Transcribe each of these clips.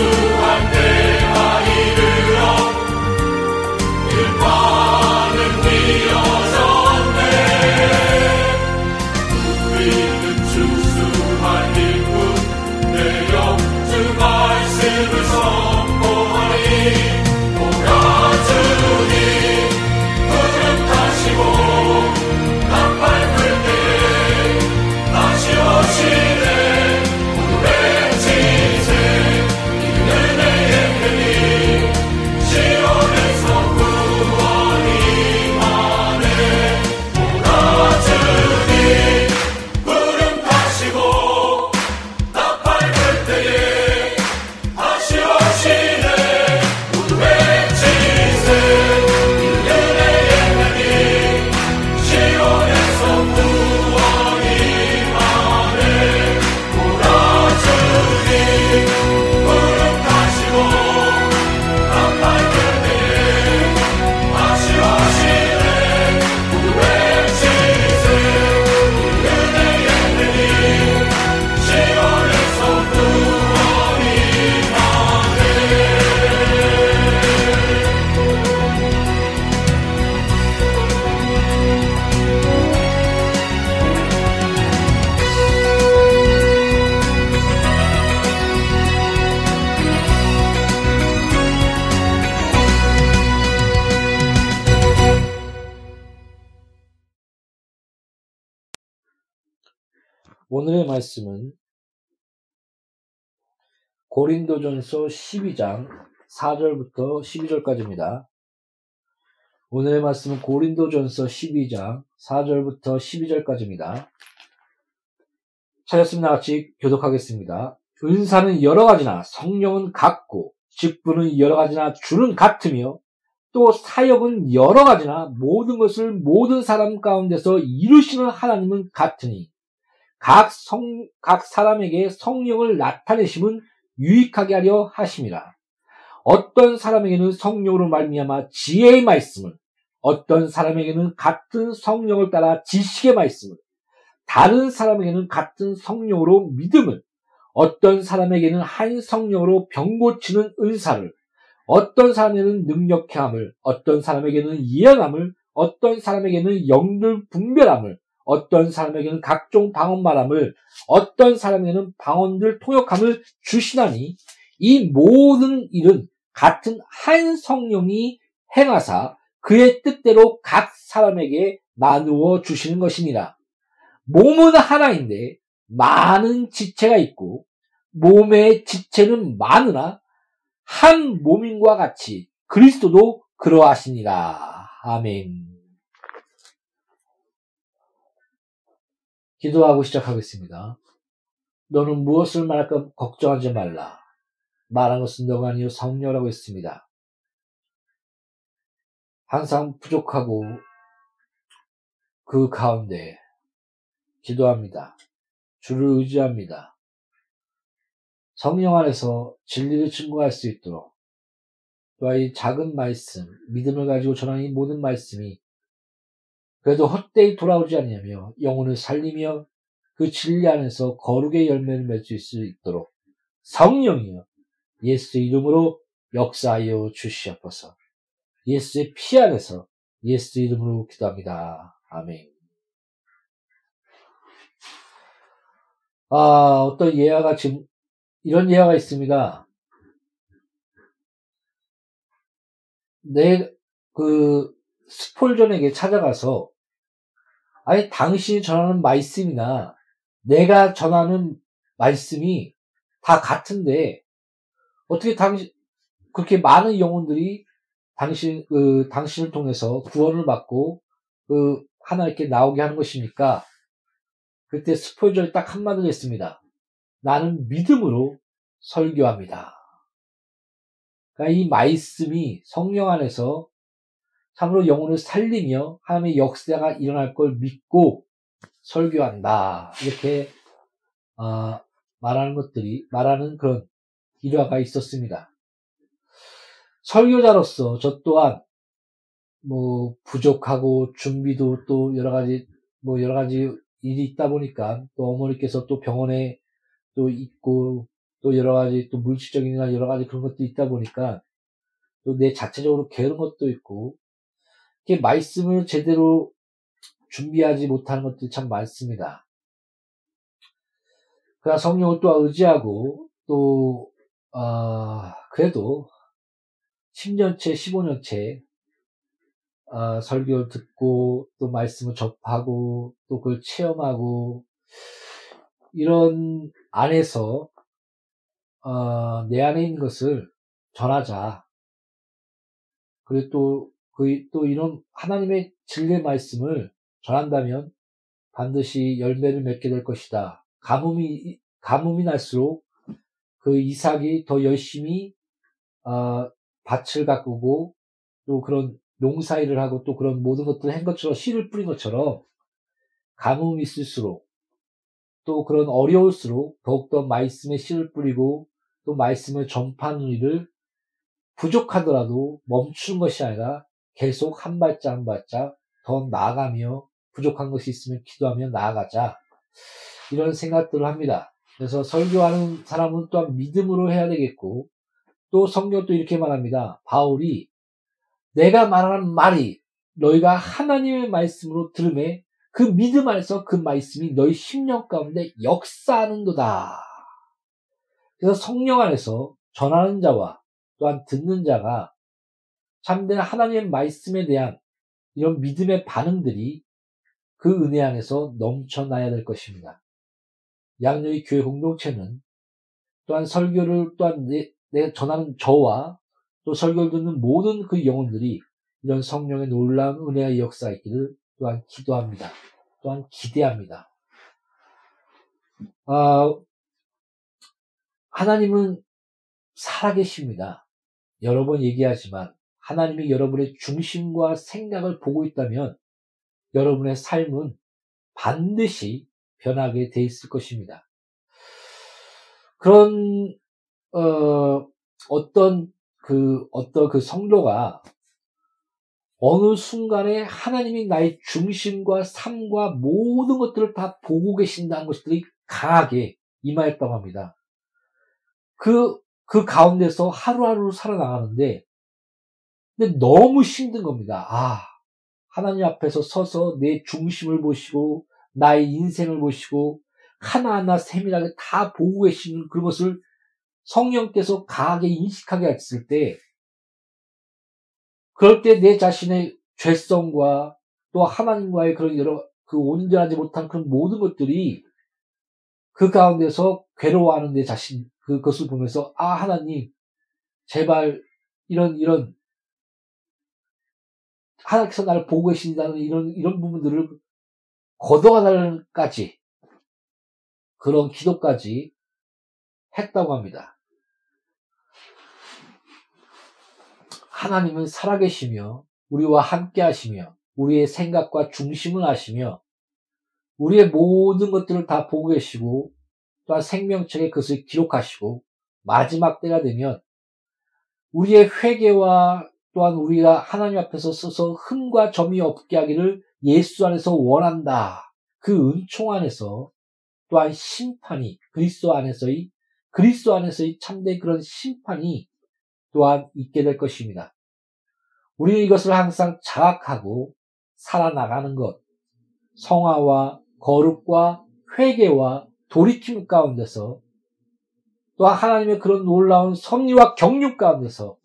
오 고린도전서 12장 4절부터 12절까지입니다. 오늘의 말씀은 고린도전서 12장 4절부터 12절까지입니다. 찾았으면 같이 교독하겠습니다. 은사는 여러 가지나 성령은 같고 직분은 여러 가지나 주는 같으며 또 사역은 여러 가지나 모든 것을 모든 사람 가운데서 이루시는 하나님은 같으니 각 성, 각 사람에게 성령을 나타내심은 유익하게 하려 하심이라. 어떤 사람에게는 성령으로 말미암아 지혜의 말씀을, 어떤 사람에게는 같은 성령을 따라 지식의 말씀을, 다른 사람에게는 같은 성령으로 믿음을, 어떤 사람에게는 한 성령으로 병 고치는 은사를, 어떤 사람에게는 능력해 함을, 어떤 사람에게는 예언함을, 어떤 사람에게는 영들 분별함을, 어떤 사람에게는 각종 방언 말함을 어떤 사람에게는 방언들 통역함을 주시나니 이 모든 일은 같은 한 성령이 행하사 그의 뜻대로 각 사람에게 나누어 주시는 것이니라. 몸은 하나인데 많은 지체가 있고 몸의 지체는 많으나 한 몸인과 같이 그리스도도 그러하시니라. 아멘. 기도하고 시작하겠습니다. 너는 무엇을 말할까 걱정하지 말라. 말한 것은 너가 아니요 성녀라고 했습니다. 항상 부족하고 그 가운데 기도합니다. 주를 의지합니다. 성령 안에서 진리를 증거할 수 있도록 또한 이 작은 말씀, 믿음을 가지고 전하는 이 모든 말씀이 그래도 헛되이 돌아오지 않냐며 영혼을 살리며 그 진리 안에서 거룩의 열매를 맺을 수 있도록 성령이여 예수 이름으로 역사하여 주시옵소서. 예수의 피 안에서 예수 이름으로 기도합니다. 아멘. 아, 어떤 예화가 지금, 이런 예화가 있습니다. 내, 그, 스폴전에게 찾아가서, 아니, 당신이 전하는 말씀이나, 내가 전하는 말씀이 다 같은데, 어떻게 당신, 그렇게 많은 영혼들이 당신, 그, 당신을 통해서 구원을 받고, 그, 하나 이렇게 나오게 하는 것입니까? 그때 스포일러를 딱 한마디로 했습니다. 나는 믿음으로 설교합니다. 그러니까 이 말씀이 성령 안에서 참으로 영혼을 살리며 하나님의 역사가 일어날 걸 믿고 설교한다. 이렇게 어, 말하는 것들이 말하는 그런 일화가 있었습니다. 설교자로서 저 또한 뭐 부족하고 준비도 또 여러 가지 뭐 여러 가지 일이 있다 보니까 또 어머니께서 또 병원에 또 있고 또 여러 가지 또 물질적인이나 여러 가지 그런 것도 있다 보니까 또 내 자체적으로 게으른 것도 있고 이렇게 말씀을 제대로 준비하지 못하는 것들이 참 많습니다. 그러나 성령을 또 의지하고 또 어, 그래도 10년째, 15년째 어, 설교를 듣고 또 말씀을 접하고 또 그걸 체험하고 이런 안에서 어, 내 안에 있는 것을 전하자. 그리고 또, 그, 또 이런 하나님의 진리의 말씀을 전한다면 반드시 열매를 맺게 될 것이다. 가뭄이, 가뭄이 날수록 그 이삭이 더 열심히, 어, 밭을 가꾸고 또 그런 농사일을 하고 또 그런 모든 것들을 한 것처럼 씨를 뿌린 것처럼 가뭄이 있을수록 또 그런 어려울수록 더욱더 말씀의 씨를 뿌리고 또 말씀을 전파하는 일을 부족하더라도 멈추는 것이 아니라 계속 한 발짝 한 발짝 더 나아가며 부족한 것이 있으면 기도하며 나아가자. 이런 생각들을 합니다. 그래서 설교하는 사람은 또한 믿음으로 해야 되겠고 또 성경도 이렇게 말합니다. 바울이 내가 말하는 말이 너희가 하나님의 말씀으로 들음에 그 믿음 안에서 그 말씀이 너희 심령 가운데 역사하는도다. 그래서 성령 안에서 전하는 자와 또한 듣는 자가 참된 하나님의 말씀에 대한 이런 믿음의 반응들이 그 은혜 안에서 넘쳐나야 될 것입니다. 양녀의 교회 공동체는 또한 설교를 또한 내, 내가 전하는 저와 또 설교를 듣는 모든 그 영혼들이 이런 성령의 놀라운 은혜의 역사 있기를 또한 기도합니다. 또한 기대합니다. 아, 하나님은 살아계십니다. 여러 번 얘기하지만 하나님이 여러분의 중심과 생각을 보고 있다면 여러분의 삶은 반드시 변하게 돼 있을 것입니다. 그런 어, 어떤 그 어떤 그 성도가 어느 순간에 하나님이 나의 중심과 삶과 모든 것들을 다 보고 계신다는 것들이 강하게 임하였다고 합니다. 그, 그 가운데서 하루하루 살아나가는데, 근데 너무 힘든 겁니다. 아, 하나님 앞에서 서서 내 중심을 보시고, 나의 인생을 보시고, 하나하나 세밀하게 다 보고 계시는 그것을 성령께서 강하게 인식하게 했을 때, 그럴 때 내 자신의 죄성과 또 하나님과의 그런 여러 그 온전하지 못한 그런 모든 것들이 그 가운데서 괴로워하는 내 자신 그것을 보면서 아 하나님 제발 이런 이런 하나님께서 나를 보고 계신다는 이런 이런 부분들을 걷어가달까지 그런 기도까지 했다고 합니다. 하나님은 살아계시며 우리와 함께 하시며 우리의 생각과 중심을 아시며 우리의 모든 것들을 다 보고 계시고 또한 생명책에 그것을 기록하시고 마지막 때가 되면 우리의 회개와 또한 우리가 하나님 앞에서 서서 흠과 점이 없게 하기를 예수 안에서 원한다. 그 은총 안에서 또한 심판이 그리스도 안에서의 그리스도 안에서의 참된 그런 심판이 또한 있게 될 것입니다. 우리는 이것을 항상 자각하고 살아나가는 것, 성화와 거룩과 회개와 돌이킴 가운데서 또한 하나님의 그런 놀라운 섭리와 경륜 가운데서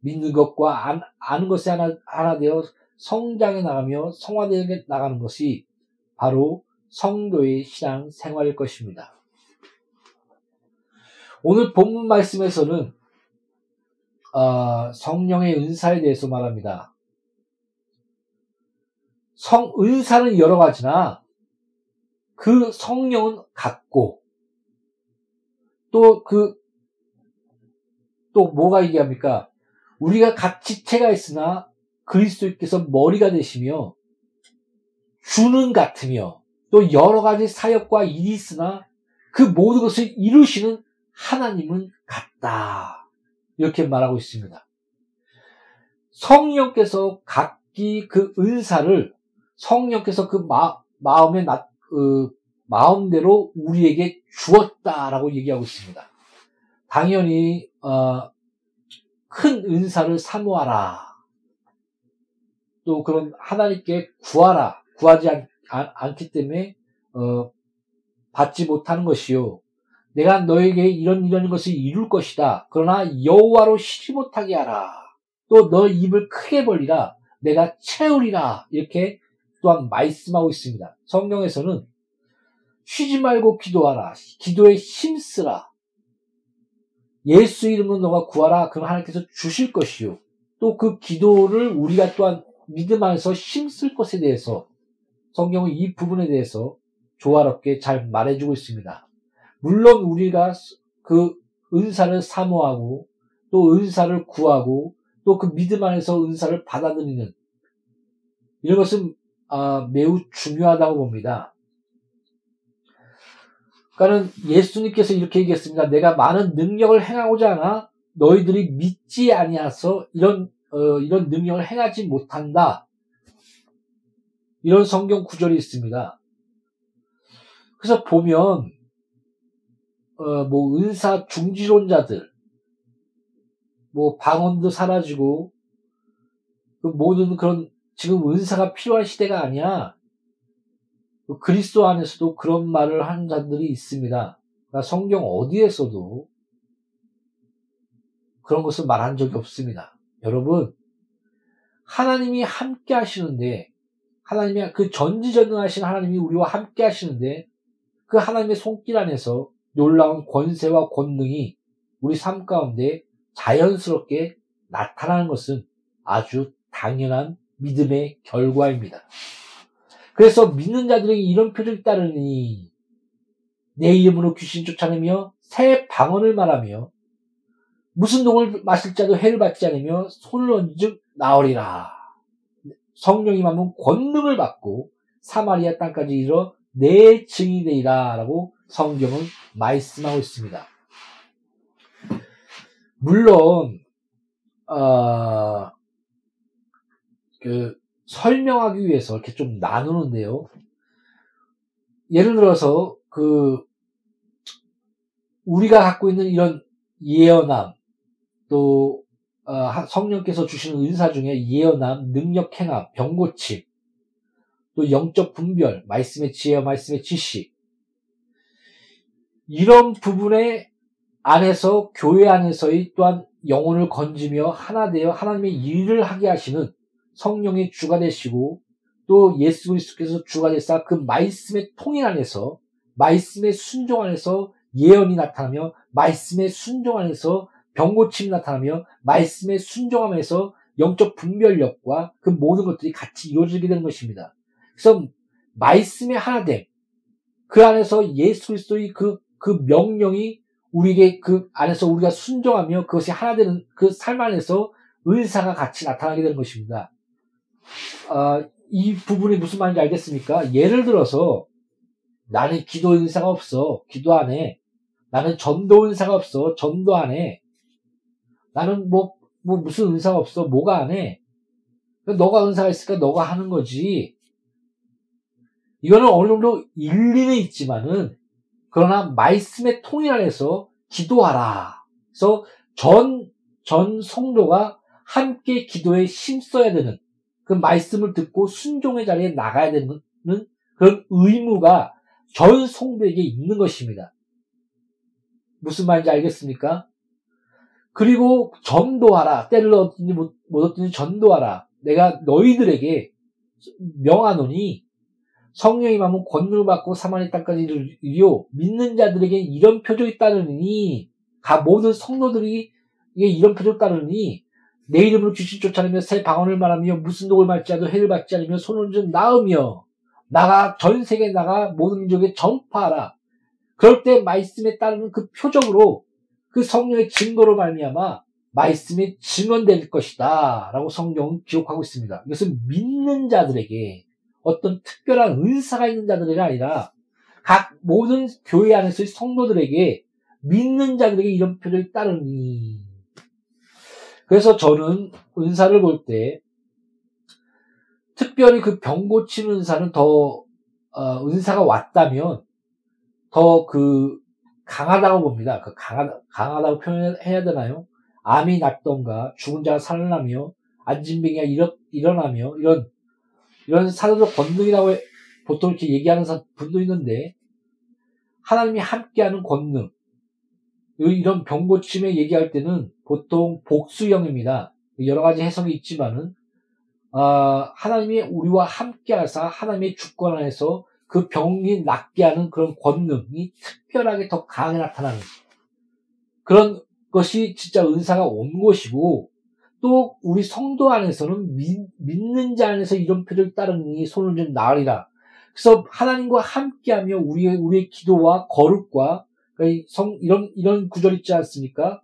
믿는 것과 안, 아는 것이 하나, 하나 되어 성장해 나가며 성화되어 나가는 것이 바로 성도의 신앙 생활일 것입니다. 오늘 본문 말씀에서는 어, 성령의 은사에 대해서 말합니다. 성 은사는 여러 가지나 그 성령은 같고 또 그 또 뭐가 얘기합니까? 우리가 각 지체가 있으나 그리스도께서 머리가 되시며 주는 같으며 또 여러 가지 사역과 일이 있으나 그 모든 것을 이루시는 하나님은 같다. 이렇게 말하고 있습니다. 성령께서 각기 그 은사를 성령께서 그 마, 마음의 나, 그 마음대로 우리에게 주었다라고 얘기하고 있습니다. 당연히 어, 큰 은사를 사모하라. 또 그런 하나님께 구하라. 구하지 않, 않 기 때문에 어, 받지 못하는 것이요. 내가 너에게 이런 이런 것을 이룰 것이다. 그러나 여호와로 쉬지 못하게 하라. 또 너 입을 크게 벌리라. 내가 채우리라. 이렇게 또한 말씀하고 있습니다. 성경에서는 쉬지 말고 기도하라. 기도에 힘쓰라. 예수 이름으로 너가 구하라. 그럼 하나님께서 주실 것이요. 또 그 기도를 우리가 또한 믿음 안에서 힘쓸 것에 대해서 성경은 이 부분에 대해서 조화롭게 잘 말해주고 있습니다. 물론 우리가 그 은사를 사모하고 또 은사를 구하고 또 그 믿음 안에서 은사를 받아들이는 이런 것은 아, 매우 중요하다고 봅니다. 그러니까는 예수님께서 이렇게 얘기했습니다. 내가 많은 능력을 행하고자 하나 너희들이 믿지 아니하서 이런 어, 이런 능력을 행하지 못한다. 이런 성경 구절이 있습니다. 그래서 보면 어, 뭐 은사 중지론자들, 뭐 방언도 사라지고 그 모든 그런 지금 은사가 필요한 시대가 아니야. 그 그리스도 안에서도 그런 말을 하는 자들이 있습니다. 그러니까 성경 어디에서도 그런 것을 말한 적이 없습니다. 여러분, 하나님이 함께 하시는데, 하나님이 그 전지전능하신 하나님이 우리와 함께 하시는데, 그 하나님의 손길 안에서 놀라운 권세와 권능이 우리 삶 가운데 자연스럽게 나타나는 것은 아주 당연한 믿음의 결과입니다. 그래서 믿는 자들에게 이런 표를 따르니 내 이름으로 귀신 쫓아내며 새 방언을 말하며 무슨 동을 마실 자도 해를 받지 않으며 손을 얹즉 나오리라. 성령이 만면 권능을 받고 사마리아 땅까지 이르러 내 증이 되리라 라고 성경은 말씀하고 있습니다. 물론 어, 그 설명하기 위해서 이렇게 좀 나누는데요. 예를 들어서 그 우리가 갖고 있는 이런 예언함 또 어, 성령께서 주시는 은사 중에 예언함, 능력 행함, 병고침, 또 영적 분별, 말씀의 지혜와 말씀의 지식 이런 부분에 안에서 교회 안에서의 또한 영혼을 건지며 하나 되어 하나님의 일을 하게 하시는 성령의 주가 되시고 또 예수 그리스도께서 주가 되사 그 말씀의 통일 안에서 말씀의 순종 안에서 예언이 나타나며 말씀의 순종 안에서 병고침이 나타나며 말씀의 순종함에서 영적 분별력과 그 모든 것들이 같이 이루어지게 되는 것입니다. 그래서 말씀의 하나됨, 그 안에서 예수 그리스도의 그, 그 명령이 우리에게 그 안에서 우리가 순종하며 그것이 하나 되는 그 삶 안에서 은사가 같이 나타나게 되는 것입니다. 어, 이 부분이 무슨 말인지 알겠습니까? 예를 들어서 나는 기도 은사가 없어. 기도 안 해. 나는 전도 은사가 없어. 전도 안 해. 나는 뭐, 뭐 무슨 은사가 없어. 뭐가 안 해. 너가 은사가 있으니까 너가 하는 거지. 이거는 어느 정도 일리는 있지만은 그러나 말씀의 통일 안에서 기도하라. 그래서 전, 전 성도가 함께 기도에 힘써야 되는 그 말씀을 듣고 순종의 자리에 나가야 되는 그런 의무가 전 성도에게 있는 것입니다. 무슨 말인지 알겠습니까? 그리고 전도하라. 때를 얻든지 못 얻든지 전도하라. 내가 너희들에게 명하노니 성령이 마음은 권능을 받고 사마리 땅까지 이르요 믿는 자들에게 이런 표적이 따르니 가 모든 성도들이 이런 표적 따르니 내 이름으로 귀신 쫓아내며 새 방언을 말하며 무슨 독을 말지 않도 해를 받지 않으며 손을 좀 나으며 나가 전 세계에 나가 모든 민족에 전파하라. 그럴 때 말씀에 따르는 그 표적으로 그 성령의 증거로 말미암아 말씀이 증언될 것이다. 라고 성경은 기록하고 있습니다. 이것은 믿는 자들에게 어떤 특별한 은사가 있는 자들이 아니라 각 모든 교회 안에서의 성도들에게 믿는 자들에게 이런 표적이 따르니. 그래서 저는 은사를 볼 때 특별히 그 병 고치는 은사는 더 어, 은사가 왔다면 더 그 강하다고 봅니다. 그 강하다, 강하다고 표현해야 되나요? 암이 낫던가 죽은 자가 살아나며 안진병이 일어, 일어나며 이런 이런 사도적 권능이라고 보통 이렇게 얘기하는 분도 있는데 하나님이 함께하는 권능 이런 병고침에 얘기할 때는 보통 복수형입니다. 여러 가지 해석이 있지만은 어, 하나님이 우리와 함께 하사 하나님의 주권 안에서 그 병이 낫게 하는 그런 권능이 특별하게 더 강하게 나타나는 그런 것이 진짜 은사가 온 것이고 또 우리 성도 안에서는 믿, 는자 안에서 이런 표를 따르니 손을 좀 나으리라. 그래서 하나님과 함께하며 우리의 우리의 기도와 거룩과 그러니까 성 이런 이런 구절 있지 않습니까?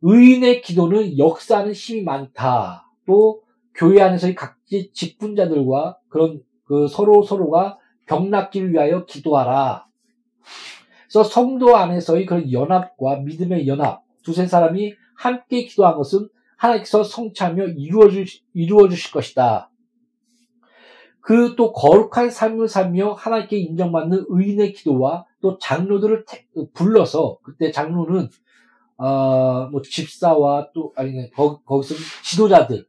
의인의 기도는 역사하는 힘이 많다. 또 교회 안에서의 각지 직분자들과 그런 그 서로 서로가 병 낫기를 위하여 기도하라. 그래서 성도 안에서의 그런 연합과 믿음의 연합, 두세 사람이 함께 기도한 것은 하나님께서 성취하며 이루어 주실, 이루어 주실 것이다. 그 또 거룩한 삶을 살며 하나님께 인정받는 의인의 기도와 또 장로들을 태, 불러서 그때 장로는 어뭐 집사와 또 아니 거, 거기서 지도자들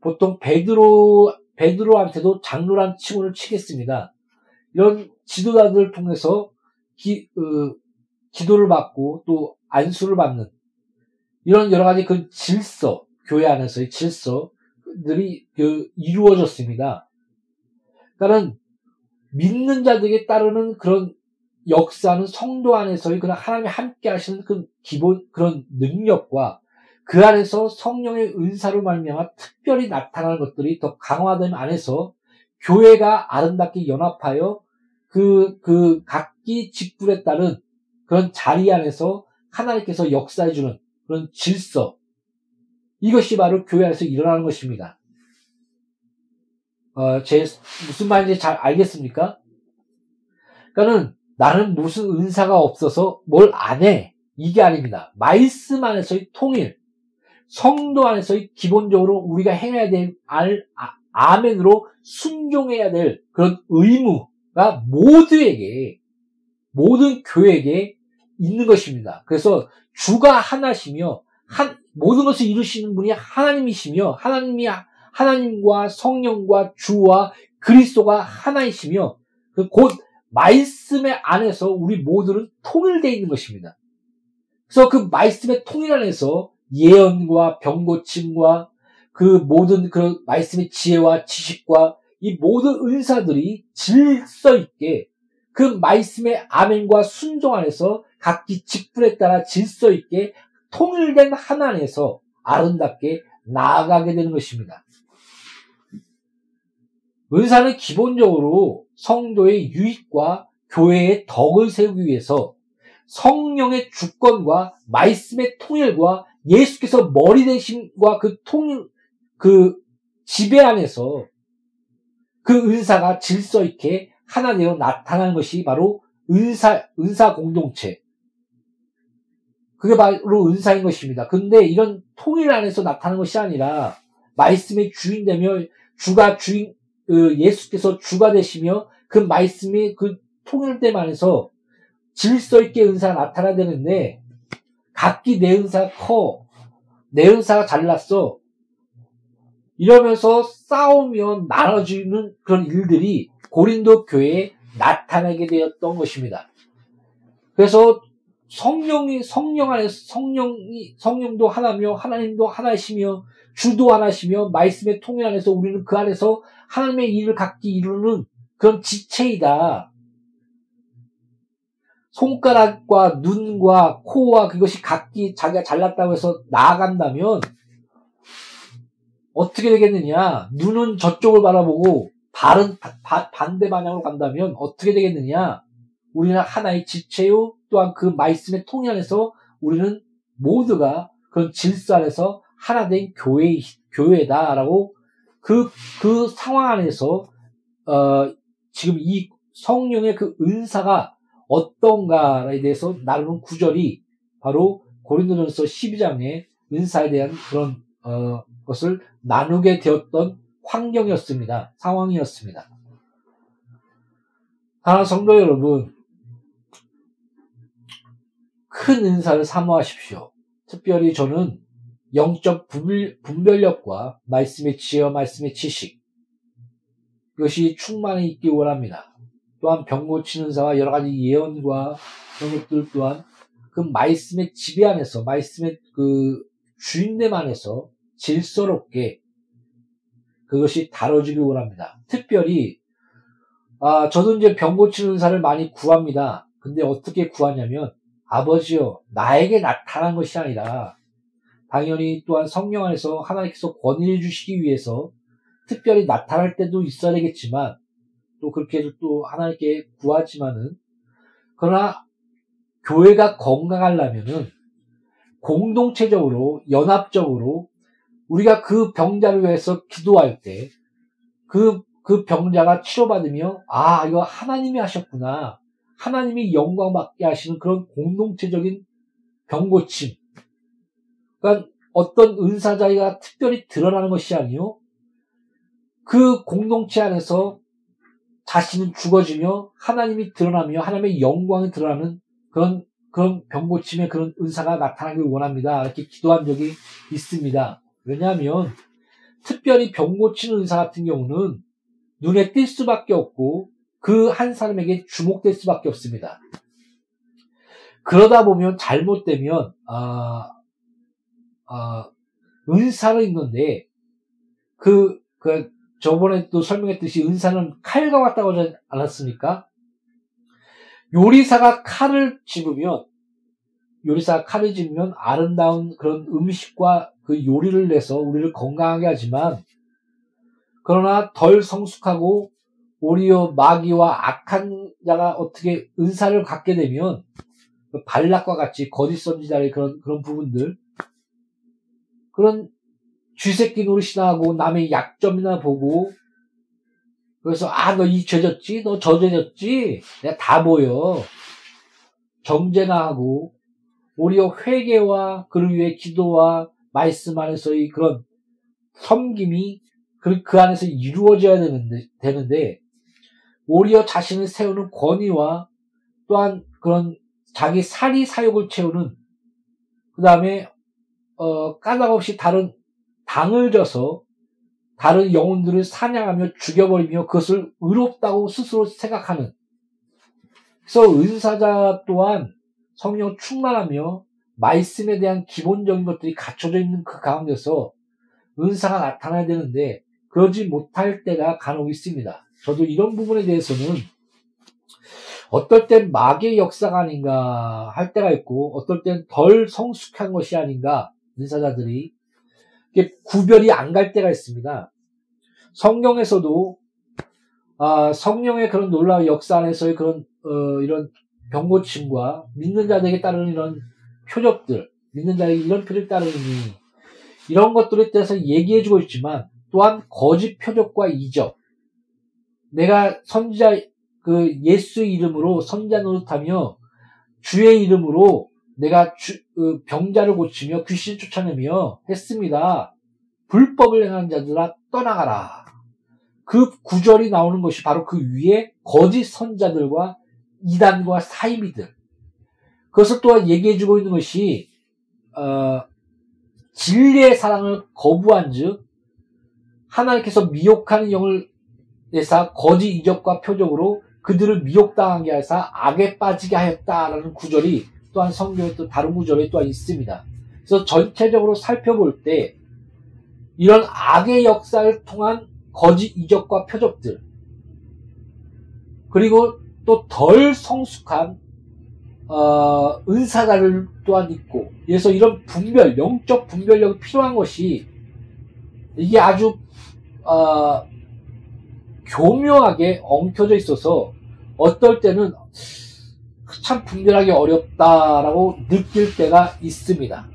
보통 베드로 베드로한테도 장로란 칭호를 치겠습니다. 이런 지도자들을 통해서 기, 어, 기도를 받고 또 안수를 받는 이런 여러 가지 그 질서, 교회 안에서의 질서들이 그 이루어졌습니다. 그러니까는 믿는 자들에게 따르는 그런 역사는 성도 안에서의 그런 하나님이 함께 하시는 그 기본 그런 능력과 그 안에서 성령의 은사로 말미암아 특별히 나타나는 것들이 더 강화됨 안에서 교회가 아름답게 연합하여 그, 그 각기 직분에 따른 그런 자리 안에서 하나님께서 역사해주는 그런 질서. 이것이 바로 교회 안에서 일어나는 것입니다. 어, 제, 무슨 말인지 잘 알겠습니까? 그러니까는 나는 무슨 은사가 없어서 뭘 안 해. 이게 아닙니다. 말씀 안에서의 통일, 성도 안에서의 기본적으로 우리가 행해야 될 알, 아, 아멘으로 순종해야 될 그런 의무가 모두에게, 모든 교회에게 있는 것입니다. 그래서 주가 하나시며 한, 모든 것을 이루시는 분이 하나님이시며 하나님이 하나님과 성령과 주와 그리스도가 하나이시며 그곧 말씀의 안에서 우리 모두는 통일되어 있는 것입니다. 그래서 그 말씀의 통일 안에서 예언과 병고침과 그 모든 그 말씀의 지혜와 지식과 이 모든 은사들이 질서 있게 그 말씀의 아멘과 순종 안에서 각기 직분에 따라 질서 있게 통일된 하나님에서 아름답게 나아가게 되는 것입니다. 은사는 기본적으로 성도의 유익과 교회의 덕을 세우기 위해서 성령의 주권과 말씀의 통일과 예수께서 머리 대신과 그 통일, 그 지배 안에서 그 은사가 질서 있게 하나 되어 나타나는 것이 바로 은사, 은사 공동체. 그게 바로 은사인 것입니다. 근데 이런 통일 안에서 나타나는 것이 아니라 말씀의 주인 되며 주가 주인, 그 예수께서 주가 되시며 그 말씀이 그 통일됨 안에서 질서 있게 은사가 나타나야 되는데 각기 내 은사가 커. 내 은사가 잘났어. 이러면서 싸우며 나눠지는 그런 일들이 고린도 교회에 나타나게 되었던 것입니다. 그래서 성령이 성령 안에서 성령이 성령도 하나며 하나님도 하나시며 주도 하나시며 말씀의 통일 안에서 우리는 그 안에서 하나님의 일을 각기 이루는 그런 지체이다. 손가락과 눈과 코와 그것이 각기 자기가 잘났다고 해서 나아간다면 어떻게 되겠느냐? 눈은 저쪽을 바라보고 발은 바, 반대 방향으로 간다면 어떻게 되겠느냐? 우리는 하나의 지체요 또한 그 말씀의 통일 안에서 우리는 모두가 그런 질서 안에서 하나 된 교회 교회다라고 그그 그 상황 안에서 어 지금 이 성령의 그 은사가 어떤가에 대해서 나누는 구절이 바로 고린도전서 12장의 은사에 대한 그런 어, 것을 나누게 되었던 환경이었습니다. 상황이었습니다. 하나 성도 여러분, 큰 은사를 사모하십시오. 특별히 저는 영적 분별력과 말씀의 지혜, 말씀의 지식, 이것이 충만히 있기 원합니다. 또한 병 고치는 사와 여러 가지 예언과 그런 것들 또한 그 말씀의 지배 안에서 말씀의 그 주인됨 안에서 질서롭게 그것이 다뤄지길 원합니다. 특별히 아 저도 이제 병 고치는 사를 많이 구합니다. 근데 어떻게 구하냐면 아버지요 나에게 나타난 것이 아니라 당연히 또한 성령 안에서 하나님께서 권위를 주시기 위해서 특별히 나타날 때도 있어야 되겠지만 또 그렇게 또 하나님께 구하지만은 그러나 교회가 건강하려면은 공동체적으로 연합적으로 우리가 그 병자를 위해서 기도할 때 그, 그 병자가 치료받으며 아, 이거 하나님이 하셨구나. 하나님이 영광 받게 하시는 그런 공동체적인 병고침. 그러니까 어떤 은사자가 특별히 드러나는 것이 아니요. 그 공동체 안에서 자신은 죽어지며 하나님이 드러나며 하나님의 영광이 드러나는 그런 그런 병고침의 그런 은사가 나타나길 원합니다. 이렇게 기도한 적이 있습니다. 왜냐하면 특별히 병 고치는 은사 같은 경우는 눈에 띌 수밖에 없고 그 한 사람에게 주목될 수밖에 없습니다. 그러다 보면 잘못되면 아, 아, 은사를 읽는데 그, 그 저번에 또 설명했듯이 은사는 칼과 같다고 하지 않았습니까? 요리사가 칼을 집으면 요리사가 칼을 집으면 아름다운 그런 음식과 그 요리를 내서 우리를 건강하게 하지만 그러나 덜 성숙하고 오히려 마귀와 악한 자가 어떻게 은사를 갖게 되면 그 발락과 같이 거짓 선지자의 그런 그런 부분들 그런 쥐새끼 노릇이나 하고 남의 약점이나 보고 그래서 아 너 이 죄졌지? 너 저 죄졌지? 내가 다 보여. 정죄나 하고 오히려 회개와 그를 위해 기도와 말씀 안에서의 그런 섬김이 그, 그 안에서 이루어져야 되는데, 되는데 오히려 자신을 세우는 권위와 또한 그런 자기 사리 사욕을 채우는 그 다음에 어, 까닭없이 다른 당을 져서 다른 영혼들을 사냥하며 죽여버리며 그것을 의롭다고 스스로 생각하는 그래서 은사자 또한 성령 충만하며 말씀에 대한 기본적인 것들이 갖춰져 있는 그 가운데서 은사가 나타나야 되는데 그러지 못할 때가 간혹 있습니다. 저도 이런 부분에 대해서는 어떨 땐 마귀의 역사가 아닌가 할 때가 있고 어떨 땐 덜 성숙한 것이 아닌가 은사자들이 구별이 안 갈 때가 있습니다. 성경에서도 아, 성령의 그런 놀라운 역사 안에서의 그런 어, 이런 병고침과 믿는 자들에게 따르는 이런 표적들, 믿는 자에게 이런 표적 따르니 이런 것들에 대해서 얘기해주고 있지만 또한 거짓 표적과 이적, 내가 선지자 그 예수 이름으로 선지자 노릇하며 주의 이름으로 내가 주, 그 병자를 고치며 귀신 쫓아내며 했습니다. 불법을 행하는 자들아 떠나가라. 그 구절이 나오는 것이 바로 그 위에 거짓 선자들과 이단과 사이비들. 그것을 또한 얘기해주고 있는 것이 어, 진리의 사랑을 거부한 즉 하나님께서 미혹하는 영을 내사 거짓 이적과 표적으로 그들을 미혹당하게 하사 악에 빠지게 하였다라는 구절이 또한 성경에 또 다른 구절에 또한 있습니다. 그래서 전체적으로 살펴볼 때 이런 악의 역사를 통한 거짓 이적과 표적들 그리고 또 덜 성숙한 어, 은사자를 또한 있고 그래서 이런 분별 영적 분별력이 필요한 것이 이게 아주 어, 교묘하게 엉켜져 있어서 어떨 때는 참 분별하기 어렵다라고 느낄 때가 있습니다.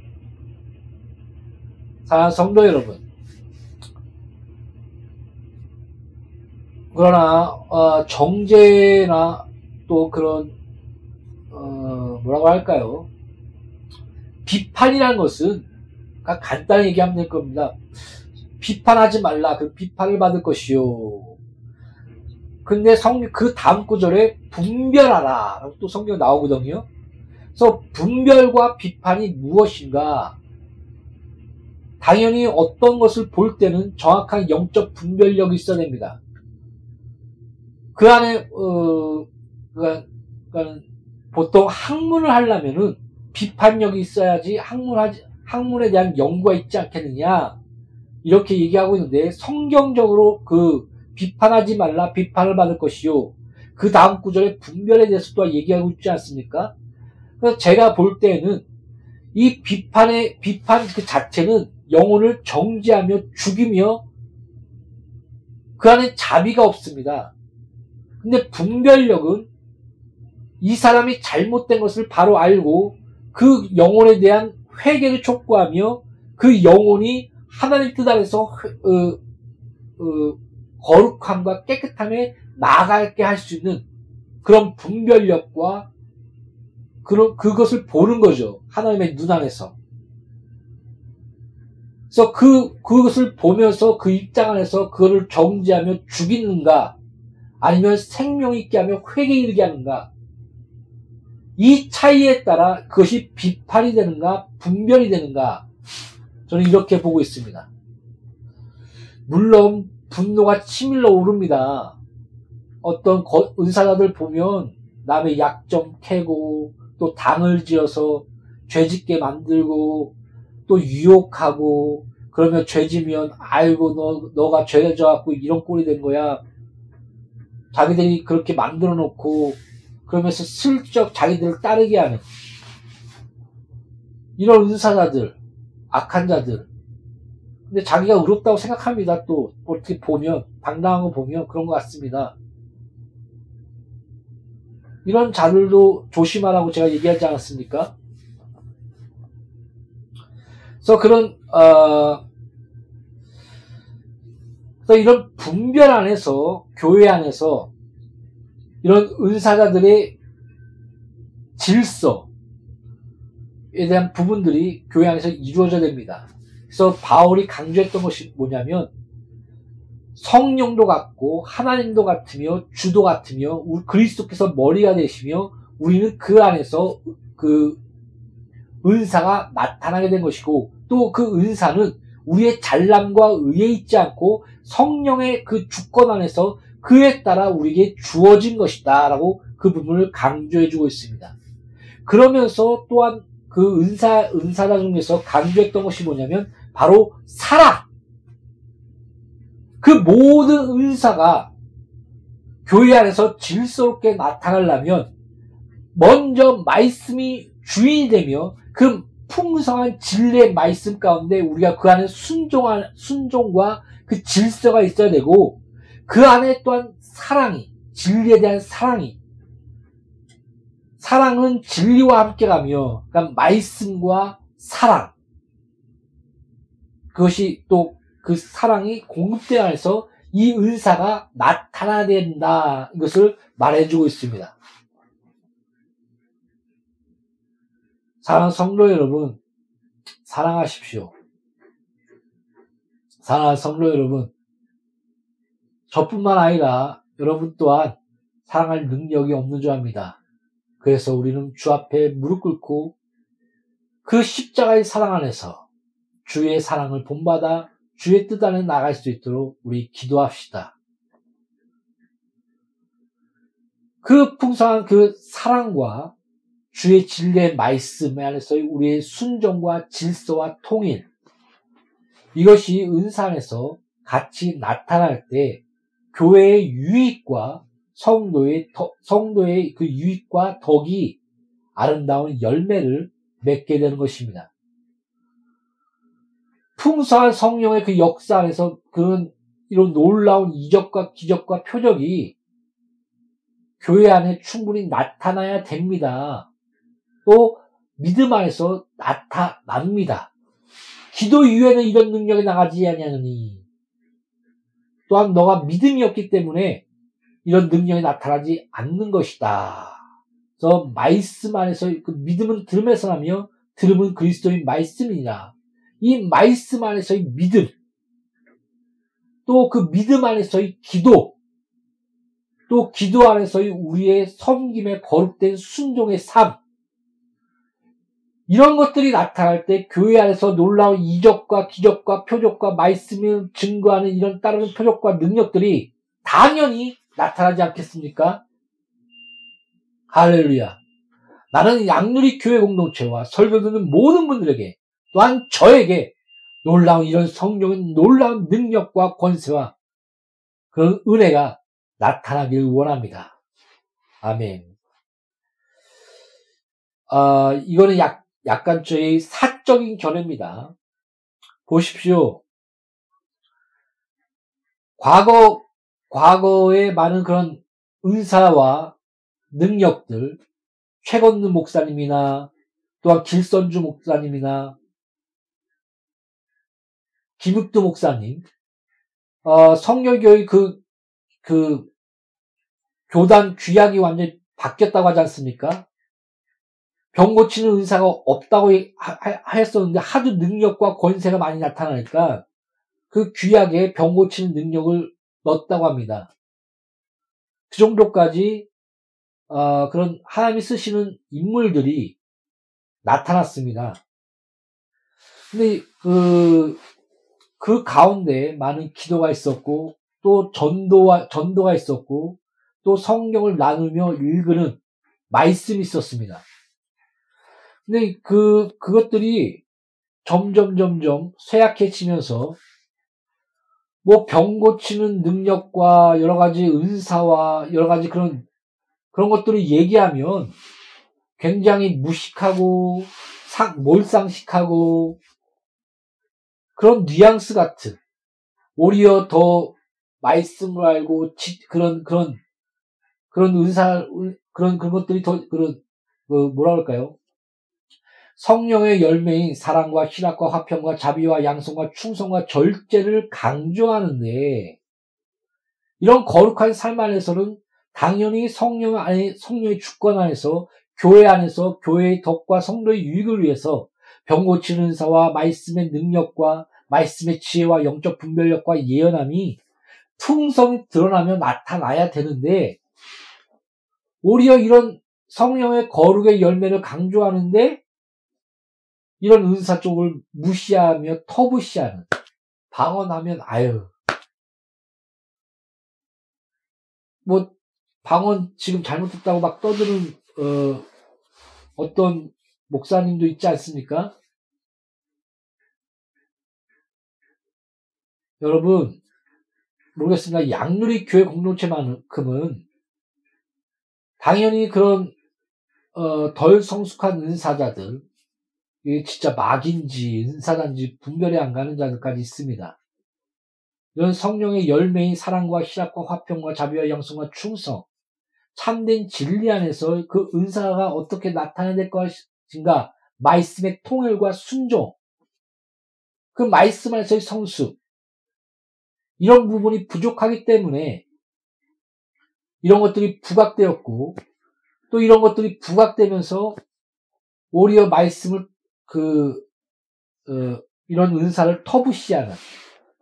사랑하는 성도 여러분. 그러나 어, 정제나 또 그런 어, 뭐라고 할까요? 비판이라는 것은 간단히 얘기하면 될 겁니다. 비판하지 말라. 그 비판을 받을 것이요. 근데 성, 그 다음 구절에 분별하라. 또 성경 나오거든요. 그래서 분별과 비판이 무엇인가? 당연히 어떤 것을 볼 때는 정확한 영적 분별력이 있어야 됩니다. 그 안에, 어, 그러니까, 그러니까 보통 학문을 하려면은 비판력이 있어야지 학문하지, 학문에 대한 연구가 있지 않겠느냐. 이렇게 얘기하고 있는데 성경적으로 그 비판하지 말라 비판을 받을 것이요. 그 다음 구절에 분별에 대해서 또 얘기하고 있지 않습니까? 그래서 제가 볼 때는 이 비판의 비판 그 자체는 영혼을 정지하며 죽이며 그 안에 자비가 없습니다. 근데 분별력은 이 사람이 잘못된 것을 바로 알고 그 영혼에 대한 회개를 촉구하며 그 영혼이 하나님 뜻 안에서 어, 어, 거룩함과 깨끗함에 나아가게 할 수 있는 그런 분별력과 그런 그것을 보는 거죠. 하나님의 눈 안에서. 그래서 그 그것을 보면서 그 입장 안에서 그거를 정지하며 죽이는가 아니면 생명 있게 하며 회개 이르게 하는가 이 차이에 따라 그것이 비판이 되는가 분별이 되는가 저는 이렇게 보고 있습니다. 물론 분노가 치밀러 오릅니다. 어떤 은사자들 보면 남의 약점 캐고 또 당을 지어서 죄짓게 만들고 또 유혹하고 그러면 죄지면 아이고 너 너가 죄져 갖고 이런 꼴이 된 거야. 자기들이 그렇게 만들어 놓고 그러면서 슬쩍 자기들을 따르게 하는 이런 은사자들, 악한 자들, 근데 자기가 의롭다고 생각합니다. 또 어떻게 보면 당당한 거 보면 그런 것 같습니다. 이런 자들도 조심하라고 제가 얘기하지 않았습니까? 그래서 그런 어, 그래서 이런 분별 안에서 교회 안에서 이런 은사자들의 질서에 대한 부분들이 교회 안에서 이루어져야 됩니다. 그래서 바울이 강조했던 것이 뭐냐면 성령도 같고 하나님도 같으며 주도 같으며 그리스도께서 머리가 되시며 우리는 그 안에서 그 은사가 나타나게 된 것이고 또 그 은사는 우리의 잘남과 의에 있지 않고 성령의 그 주권 안에서 그에 따라 우리에게 주어진 것이다라고 그 부분을 강조해 주고 있습니다. 그러면서 또한 그 은사 은사자 중에서 강조했던 것이 뭐냐면 바로 사랑. 그 모든 은사가 교회 안에서 질서롭게 나타나려면 먼저 말씀이 주인이 되며 그 풍성한 진리의 말씀 가운데 우리가 그 안에 순종한 순종과 그 질서가 있어야 되고 그 안에 또한 사랑이 진리에 대한 사랑이 사랑은 진리와 함께 가며 그러니까 말씀과 사랑 그것이 또 그 사랑이 공급되어 안에서 이 은사가 나타나야 된다. 이것을 말해주고 있습니다. 사랑하는 성도 여러분, 사랑하십시오. 사랑하는 성도 여러분, 저뿐만 아니라 여러분 또한 사랑할 능력이 없는 줄 압니다. 그래서 우리는 주 앞에 무릎 꿇고 그 십자가의 사랑 안에서 주의 사랑을 본받아 주의 뜻 안에 나갈 수 있도록 우리 기도합시다. 그 풍성한 그 사랑과 주의 진리의 말씀 안에서의 우리의 순종과 질서와 통일 이것이 은사 안에서 같이 나타날 때 교회의 유익과 성도의 성도의 그 유익과 덕이 아름다운 열매를 맺게 되는 것입니다. 풍성한 성령의 그 역사 안에서 그런 이런 놀라운 이적과 기적과 표적이 교회 안에 충분히 나타나야 됩니다. 또 믿음 안에서 나타납니다. 기도 이후에는 이런 능력이 나가지 아니하느니 또한 너가 믿음이 없기 때문에 이런 능력이 나타나지 않는 것이다. 그래서 말씀 안에서 그 믿음은 들음에서 나며 들음은 그리스도의 말씀이냐. 이 말씀 안에서의 믿음, 또 그 믿음 안에서의 기도, 또 기도 안에서의 우리의 섬김의 거룩된 순종의 삶, 이런 것들이 나타날 때 교회 안에서 놀라운 이적과 기적과 표적과 말씀을 증거하는 이런 따르는 표적과 능력들이 당연히 나타나지 않겠습니까? 할렐루야. 나는 양누리 교회 공동체와 설교 듣는 모든 분들에게 또한 저에게 놀라운 이런 성령의 놀라운 능력과 권세와 그 은혜가 나타나길 원합니다. 아멘. 아, 이거는 약, 약간 저희 사적인 견해입니다. 보십시오. 과거, 과거에 많은 그런 은사와 능력들, 최건느 목사님이나 또한 길선주 목사님이나 김육두 목사님, 어, 성결교회 그, 그, 교단 규약이 완전히 바뀌었다고 하지 않습니까? 병 고치는 은사가 없다고 했었는데 하도 능력과 권세가 많이 나타나니까 그 규약에 병 고치는 능력을 넣었다고 합니다. 그 정도까지 어, 그런 하나님이 쓰시는 인물들이 나타났습니다. 근데 그, 그 가운데 많은 기도가 있었고 또 전도와 전도가 있었고 또 성경을 나누며 읽는 말씀이 있었습니다. 근데 그, 그것들이 점점, 점점 쇠약해지면서 뭐 병 고치는 능력과 여러 가지 은사와 여러 가지 그런, 그런 것들을 얘기하면 굉장히 무식하고 상, 몰상식하고 그런 뉘앙스 같은 오히려 더 말씀을 알고 지, 그런 그런 그런 은사 그런 그런 것들이 더 그런 그 뭐라 그럴까요? 성령의 열매인 사랑과 희락과 화평과 자비와 양성과 충성과 절제를 강조하는데 이런 거룩한 삶 안에서는 당연히 성령 안에 성령의 주권 안에서 교회 안에서 교회의 덕과 성도의 유익을 위해서 병 고치는 은사와 말씀의 능력과 말씀의 지혜와 영적 분별력과 예언함이 풍성히 드러나며 나타나야 되는데 오히려 이런 성령의 거룩의 열매를 강조하는데 이런 은사 쪽을 무시하며 터부시하는 방언하면 아유 뭐 방언 지금 잘못했다고 막 떠드는 어, 어떤 목사님도 있지 않습니까? 여러분 모르겠습니다. 양누리 교회 공동체만큼은 당연히 그런 어, 덜 성숙한 은사자들 이게 진짜 막인지 은사단지 분별이 안 가는 자들까지 있습니다. 이런 성령의 열매인 사랑과 희락과 화평과 자비와 양성과 충성, 참된 진리 안에서 그 은사가 어떻게 나타나야 될 것인가, 말씀의 통일과 순종, 그 말씀 안에서의 성수, 이런 부분이 부족하기 때문에 이런 것들이 부각되었고, 또 이런 것들이 부각되면서 오히려 말씀을 그, 어, 이런 은사를 터부시하는.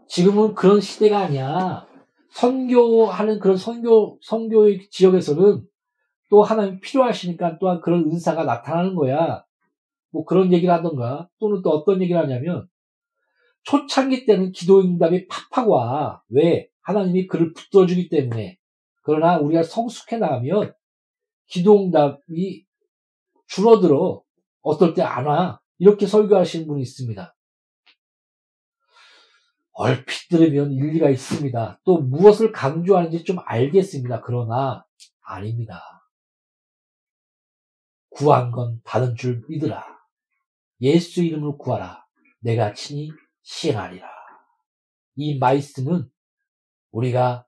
지금은 그런 시대가 아니야. 선교하는 그런 선교, 선교의 지역에서는 또 하나님 필요하시니까 또한 그런 은사가 나타나는 거야. 뭐 그런 얘기를 하던가 또는 또 어떤 얘기를 하냐면 초창기 때는 기도 응답이 팍팍 와. 왜? 하나님이 그를 붙들어주기 때문에. 그러나 우리가 성숙해 나가면 기도 응답이 줄어들어. 어떨 때 안 와. 이렇게 설교하시는 분이 있습니다. 얼핏 들으면 일리가 있습니다. 또 무엇을 강조하는지 좀 알겠습니다. 그러나 아닙니다. 구한 건 받은 줄 믿으라. 예수 이름을 구하라. 내가 친히 시행하리라. 이 말씀은 우리가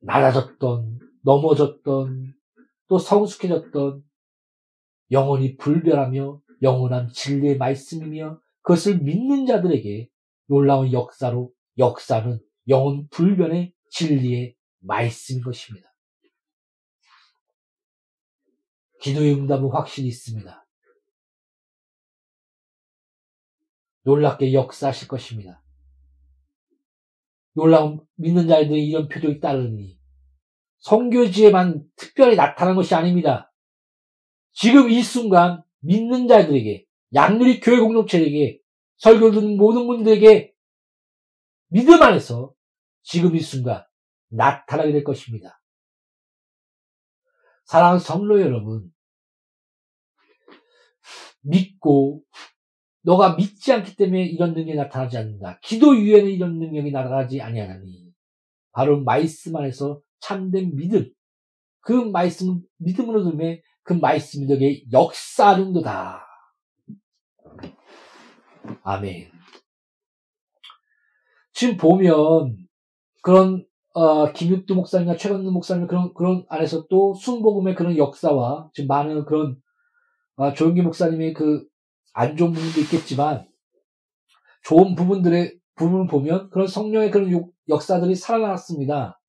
낮아졌던, 넘어졌던, 또 성숙해졌던, 영원히 불변하며 영원한 진리의 말씀이며 그것을 믿는 자들에게 놀라운 역사로 역사는 영원 불변의 진리의 말씀인 것입니다. 기도의 응답은 확실히 있습니다. 놀랍게 역사하실 것입니다. 놀라운 믿는 자들의 이런 표적이 따르니 성교지에만 특별히 나타난 것이 아닙니다. 지금 이 순간 믿는 자들에게 양누리 교회 공동체에게 설교 듣는 모든 분들에게 믿음 안에서 지금 이 순간 나타나게 될 것입니다. 사랑하는 성로 여러분, 믿고 너가 믿지 않기 때문에 이런 능력이 나타나지 않는다. 기도 이후에는 이런 능력이 나타나지 아니하나니 바로 말씀 안에서 참된 믿음, 그 말씀 믿음으로 들면 그 말씀이 너에게 역사하는도다. 아멘. 지금 보면 그런 어, 김육두 목사님과 최건도 목사님 그런 그런 안에서 또 순복음의 그런 역사와 지금 많은 그런 어, 조영기 목사님의 그 안 좋은 부분도 있겠지만 좋은 부분들의 부분을 보면 그런 성령의 그런 요, 역사들이 살아났습니다.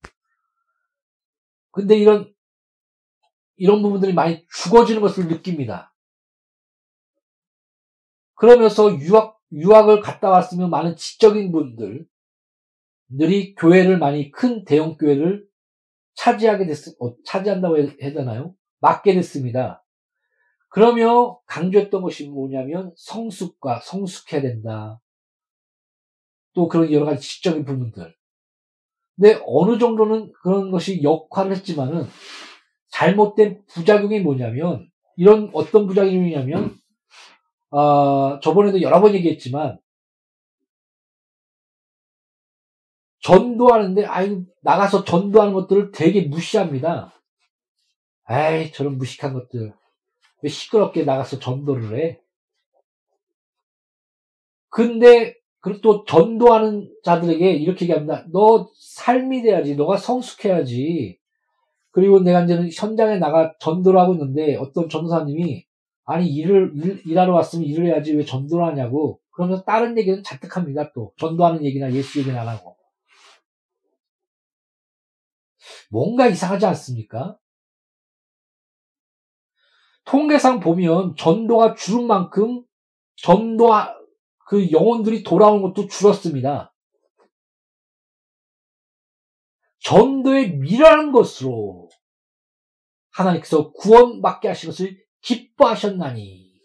근데 이런 이런 부분들이 많이 죽어지는 것을 느낍니다. 그러면서 유학, 유학을 갔다 왔으면 많은 지적인 분들들이 교회를 많이 큰 대형 교회를 차지하게 됐, 어, 차지한다고 해야 되나요? 맡게 됐습니다. 그러며 강조했던 것이 뭐냐면 성숙과 성숙해야 된다. 또 그런 여러 가지 지적인 부분들. 근데 어느 정도는 그런 것이 역할을 했지만은 잘못된 부작용이 뭐냐면 이런 어떤 부작용이냐면 어, 저번에도 여러 번 얘기했지만, 전도하는데, 아유, 나가서 전도하는 것들을 되게 무시합니다. 에이, 저런 무식한 것들. 왜 시끄럽게 나가서 전도를 해? 근데, 그리고 또 전도하는 자들에게 이렇게 얘기합니다. 너 삶이 돼야지. 너가 성숙해야지. 그리고 내가 이제는 현장에 나가 전도를 하고 있는데 어떤 전도사님이 아니 일을 일, 일하러 왔으면 일을 해야지 왜 전도를 하냐고 그러면서 다른 얘기는 잔뜩 합니다 또 전도하는 얘기나 예수 얘기는 안 하고 뭔가 이상하지 않습니까? 통계상 보면 전도가 줄은 만큼 전도 그 영혼들이 돌아오는 것도 줄었습니다. 전도에 미라는 것으로 하나님께서 구원받게 하신 것을 기뻐하셨나니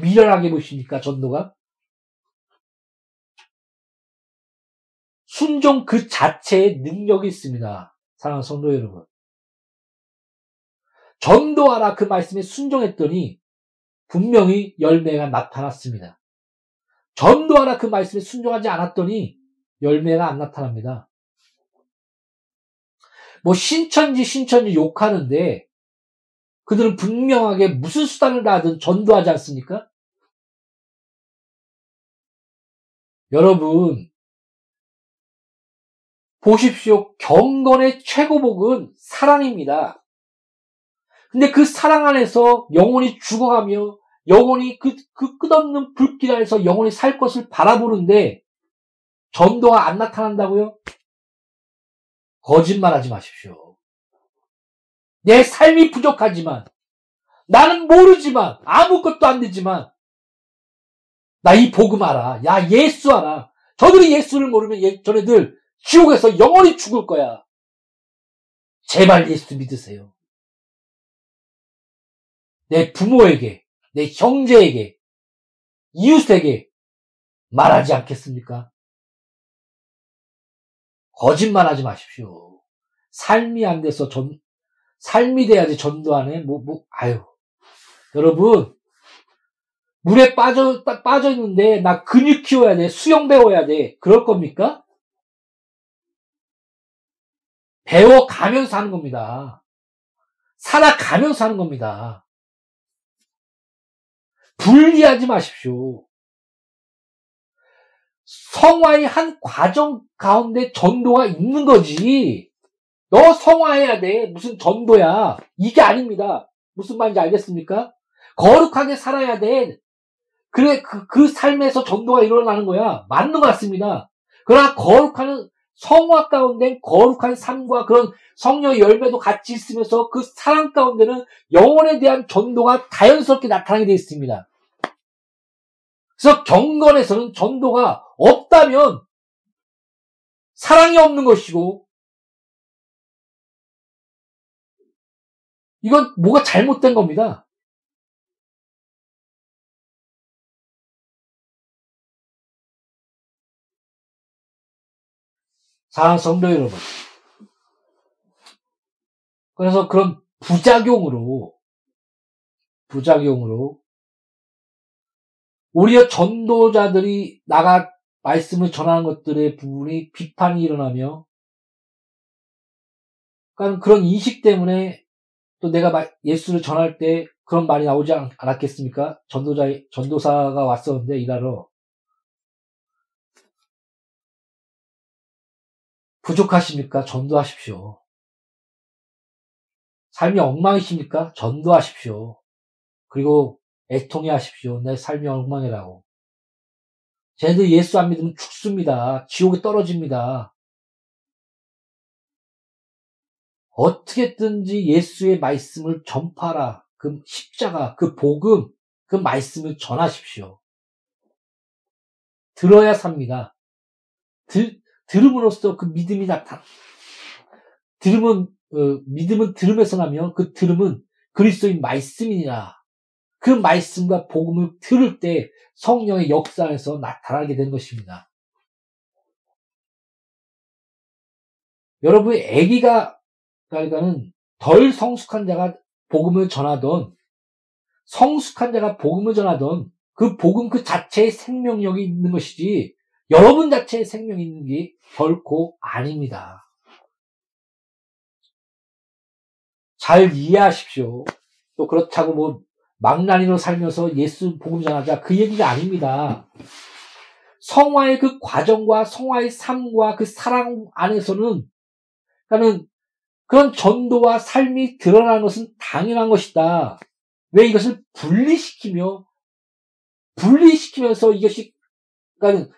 미련하게 보십니까 전도가? 순종 그 자체에 능력이 있습니다. 사랑하는 성도 여러분. 전도하라 그 말씀에 순종했더니 분명히 열매가 나타났습니다. 전도하라 그 말씀에 순종하지 않았더니 열매가 안 나타납니다. 뭐 신천지 신천지 욕하는데 그들은 분명하게 무슨 수단을 다하든 전도하지 않습니까? 여러분, 보십시오. 경건의 최고복은 사랑입니다. 근데 그 사랑 안에서 영혼이 죽어가며 영혼이 그, 그 끝없는 불길 안에서 영혼이 살 것을 바라보는데 전도가 안 나타난다고요? 거짓말 하지 마십시오. 내 삶이 부족하지만, 나는 모르지만, 아무것도 안 되지만, 나 이 복음 알아. 야, 예수 알아. 저들이 예수를 모르면 예, 저네들 지옥에서 영원히 죽을 거야. 제발 예수 믿으세요. 내 부모에게, 내 형제에게, 이웃에게 말하지 않겠습니까? 거짓말 하지 마십시오. 삶이 안 돼서 전, 삶이 돼야지 전도하네? 뭐, 뭐, 아유. 여러분, 물에 빠져, 빠져 있는데, 나 근육 키워야 돼. 수영 배워야 돼. 그럴 겁니까? 배워가면서 하는 겁니다. 살아가면서 하는 겁니다. 분리하지 마십시오. 성화의 한 과정 가운데 전도가 있는 거지. 너 성화해야 돼. 무슨 전도야. 이게 아닙니다. 무슨 말인지 알겠습니까? 거룩하게 살아야 돼. 그래, 그, 그 삶에서 전도가 일어나는 거야. 맞는 것 같습니다. 그러나 거룩한 성화 가운데 거룩한 삶과 그런 성령의 열매도 같이 있으면서 그 사랑 가운데는 영혼에 대한 전도가 자연스럽게 나타나게 되어 있습니다. 그래서 경건에서는 전도가 없다면 사랑이 없는 것이고 이건 뭐가 잘못된 겁니다. 사랑 성도 여러분. 그래서 그런 부작용으로, 부작용으로, 오히려 전도자들이 나가 말씀을 전하는 것들의 부분이 비판이 일어나며, 그러니까 그런 인식 때문에 또 내가 예수를 전할 때 그런 말이 나오지 않았겠습니까? 전도자, 전도사가 왔었는데 일하러. 부족하십니까? 전도하십시오. 삶이 엉망이십니까? 전도하십시오. 그리고 애통해 하십시오. 내 삶이 엉망이라고. 쟤들 예수 안 믿으면 죽습니다. 지옥에 떨어집니다. 어떻게든지 예수의 말씀을 전파라. 그 십자가, 그 복음, 그 말씀을 전하십시오. 들어야 삽니다. 들, 들음으로써 그 믿음이 나타나. 들음은 어, 믿음은 들음에서 나며 그 들음은 그리스도인 말씀이니라. 그 말씀과 복음을 들을 때 성령의 역사 안에서 나타나게 되는 것입니다. 여러분의 아기가 그러니까는 덜 성숙한 자가 복음을 전하던 성숙한 자가 복음을 전하던 그 복음 그 자체의 생명력이 있는 것이지 여러분 자체의 생명이 있는 게 결코 아닙니다. 잘 이해하십시오. 또 그렇다고 뭐 망나니로 살면서 예수 복음 전하자 그 얘기가 아닙니다. 성화의 그 과정과 성화의 삶과 그 사랑 안에서는 그러니까는 그런 전도와 삶이 드러나는 것은 당연한 것이다. 왜 이것을 분리시키며 분리시키면서 이것이 그러니까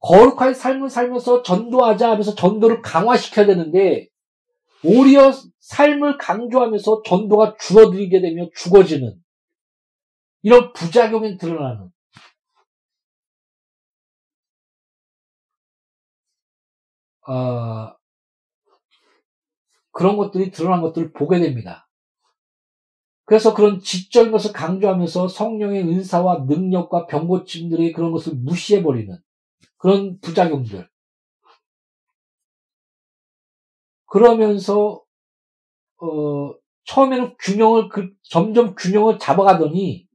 거룩한 삶을 살면서 전도하자 하면서 전도를 강화시켜야 되는데 오히려 삶을 강조하면서 전도가 줄어들게 되며 죽어지는 이런 부작용이 드러나는 어, 그런 것들이 드러난 것들을 보게 됩니다. 그래서 그런 지적인 것을 강조하면서 성령의 은사와 능력과 병고침들의 그런 것을 무시해버리는 그런 부작용들. 그러면서 어, 처음에는 균형을 그, 점점 균형을 잡아가더니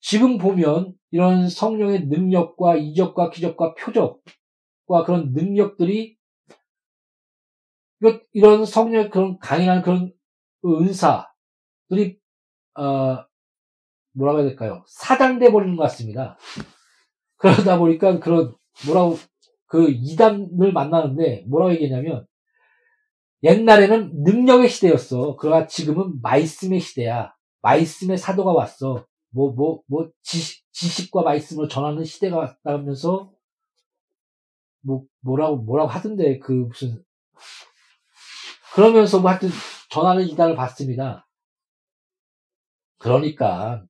지금 보면 이런 성령의 능력과 이적과 기적과 표적과 그런 능력들이 이런 성령의 그런 강인한 그런 은사들이 어, 뭐라고 해야 될까요? 사장돼 버리는 것 같습니다. 그러다 보니까 그런 뭐라고 그 이단을 만나는데 뭐라고 얘기했냐면 옛날에는 능력의 시대였어. 그러나 지금은 말씀의 시대야. 말씀의 사도가 왔어. 뭐, 뭐, 뭐, 지식, 지식과 말씀을 전하는 시대가 왔다면서, 뭐, 뭐라고, 뭐라고 하던데, 그, 무슨, 그러면서 뭐 하여튼 전하는 이단을 봤습니다. 그러니까,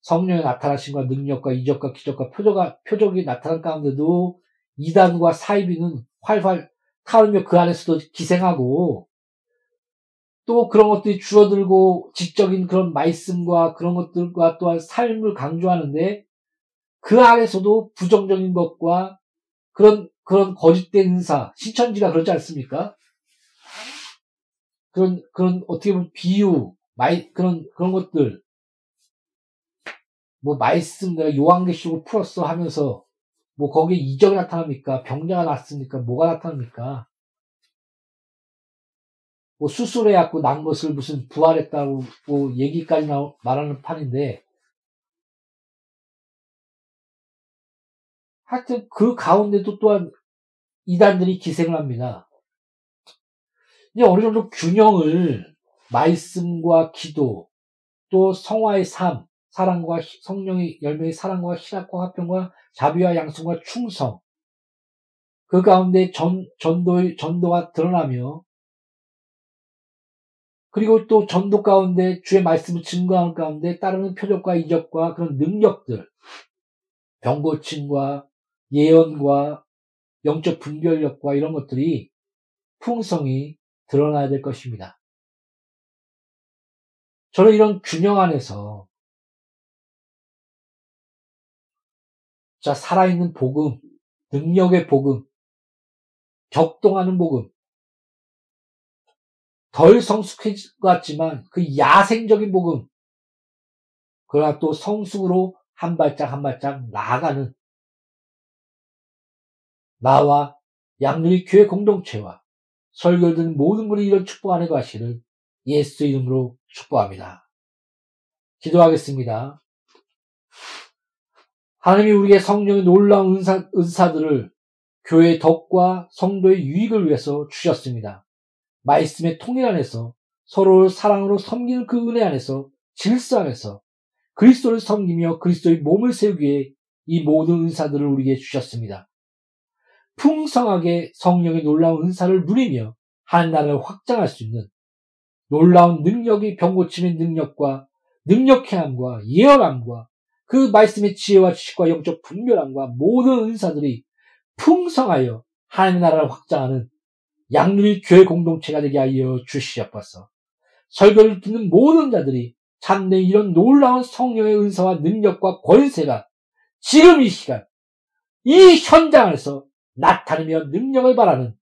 성령의 나타나신과 능력과 이적과 기적과 표적가, 표적이 나타난 가운데도 이단과 사이비는 활활 타오르며 그 안에서도 기생하고 또 그런 것들이 줄어들고 지적인 그런 말씀과 그런 것들과 또한 삶을 강조하는데 그 안에서도 부정적인 것과 그런 그런 거짓된 인사 신천지가 그렇지 않습니까? 그런 그런 어떻게 보면 비유 마이 그런 그런 것들 뭐 말씀 내가 요한계시록 풀었어 하면서 뭐 거기에 이적이 나타납니까? 병자가 났습니까? 뭐가 나타납니까? 뭐 수술해갖고 난 것을 무슨 부활했다고 뭐 얘기까지 나, 말하는 판인데 하여튼 그 가운데도 또한 이단들이 기생을 합니다. 이제 어느 정도 균형을 말씀과 기도 또 성화의 삶 사랑과 성령의 열매의 사랑과 희락과 화평과 자비와 양성과 충성 그 가운데 전 전도 전도가 드러나며 그리고 또 전도 가운데 주의 말씀을 증거하는 가운데 따르는 표적과 이적과 그런 능력들 병 고침과 예언과 영적 분별력과 이런 것들이 풍성이 드러나야 될 것입니다. 저는 이런 균형 안에서 자, 살아있는 복음, 능력의 복음, 격동하는 복음, 덜 같지만 그 야생적인 복음, 그러나 또 성숙으로 한 발짝 한 발짝 나아가는 나와 양누리 교회 공동체와 설교를 모든 분이 이런 축복 안에 가시를 예수 이름으로 축복합니다. 기도하겠습니다. 하나님이 우리에게 성령의 놀라운 은사, 은사들을 교회의 덕과 성도의 유익을 위해서 주셨습니다. 말씀의 통일 안에서 서로를 사랑으로 섬기는 그 은혜 안에서 질서 안에서 그리스도를 섬기며 그리스도의 몸을 세우기 위해 이 모든 은사들을 우리에게 주셨습니다. 풍성하게 성령의 놀라운 은사를 누리며 한 나라를 확장할 수 있는 놀라운 능력이 병고침의 능력과 능력해함과 예언함과 그 말씀의 지혜와 지식과 영적 분별함과 모든 은사들이 풍성하여 하나님 나라를 확장하는 양률 교회 공동체가 되게 하여 주시옵소서. 설교를 듣는 모든 자들이 참된 이런 놀라운 성령의 은사와 능력과 권세가 지금 이 시간, 이 현장에서 나타내며 능력을 바라는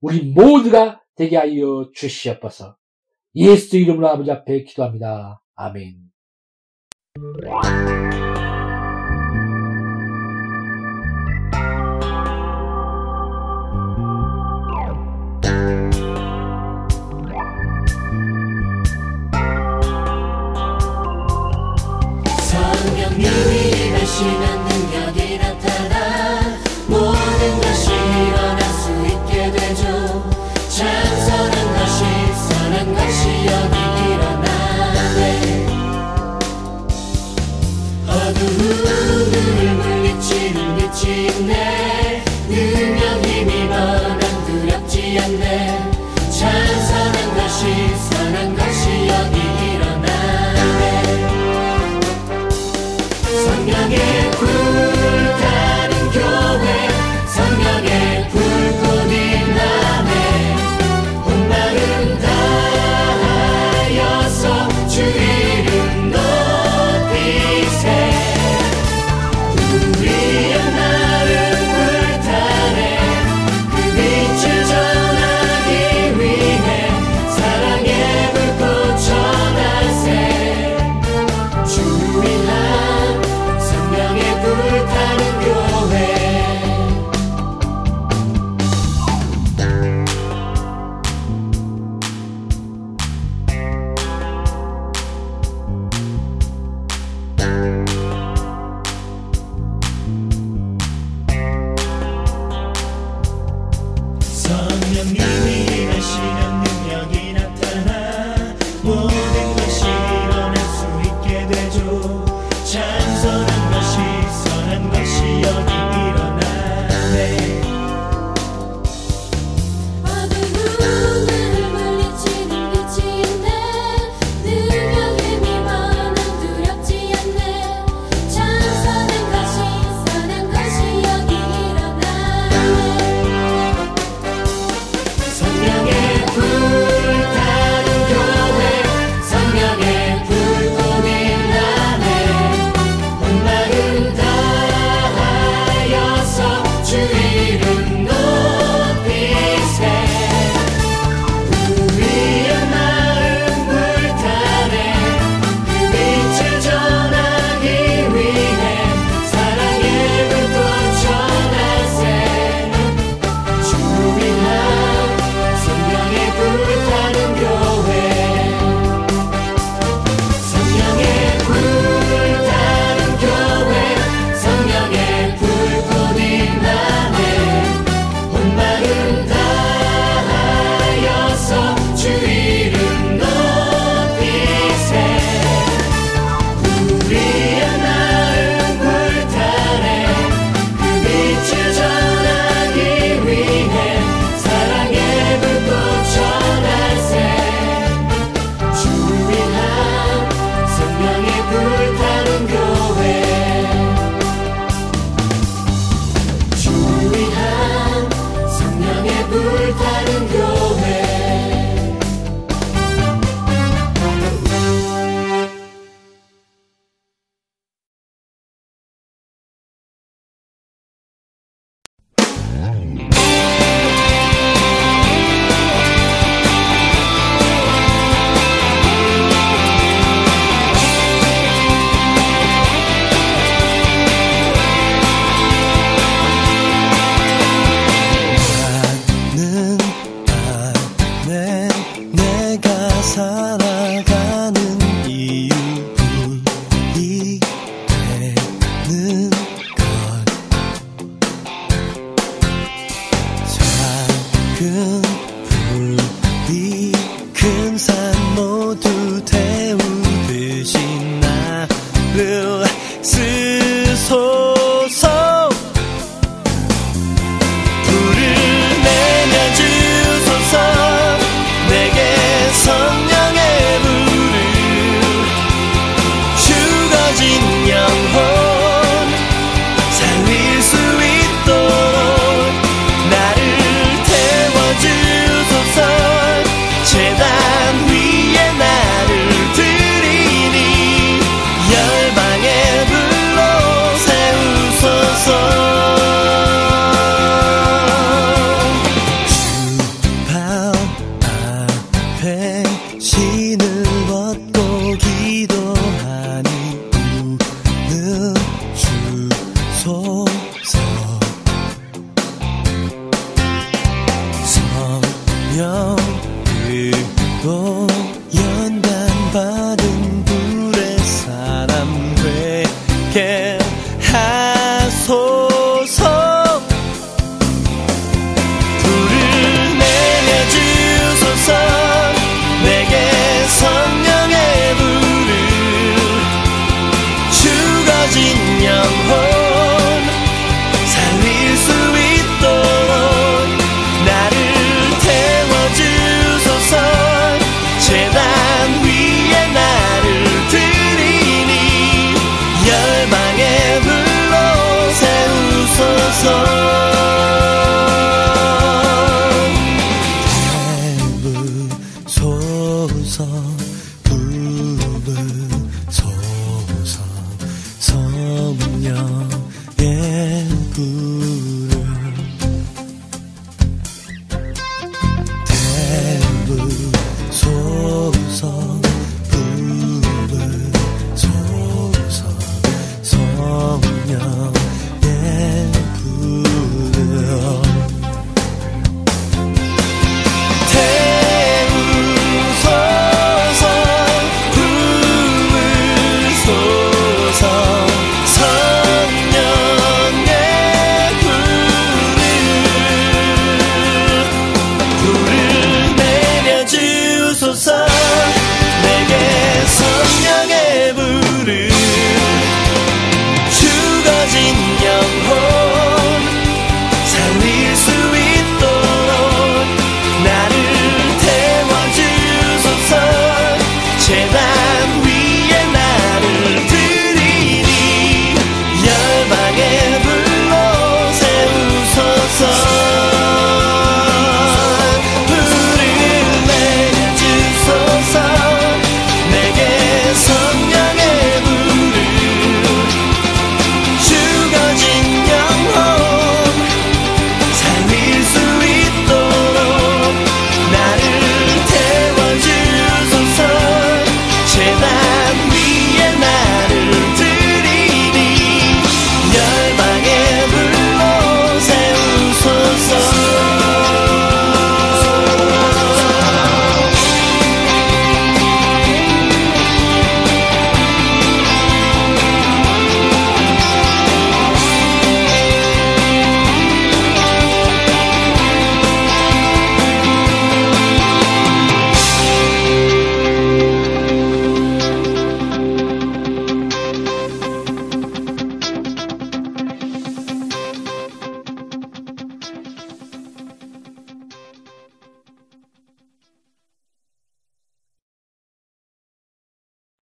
우리 모두가 되게 하여 주시옵소서. 예수 이름으로 아버지 앞에 기도합니다. 아멘. 신한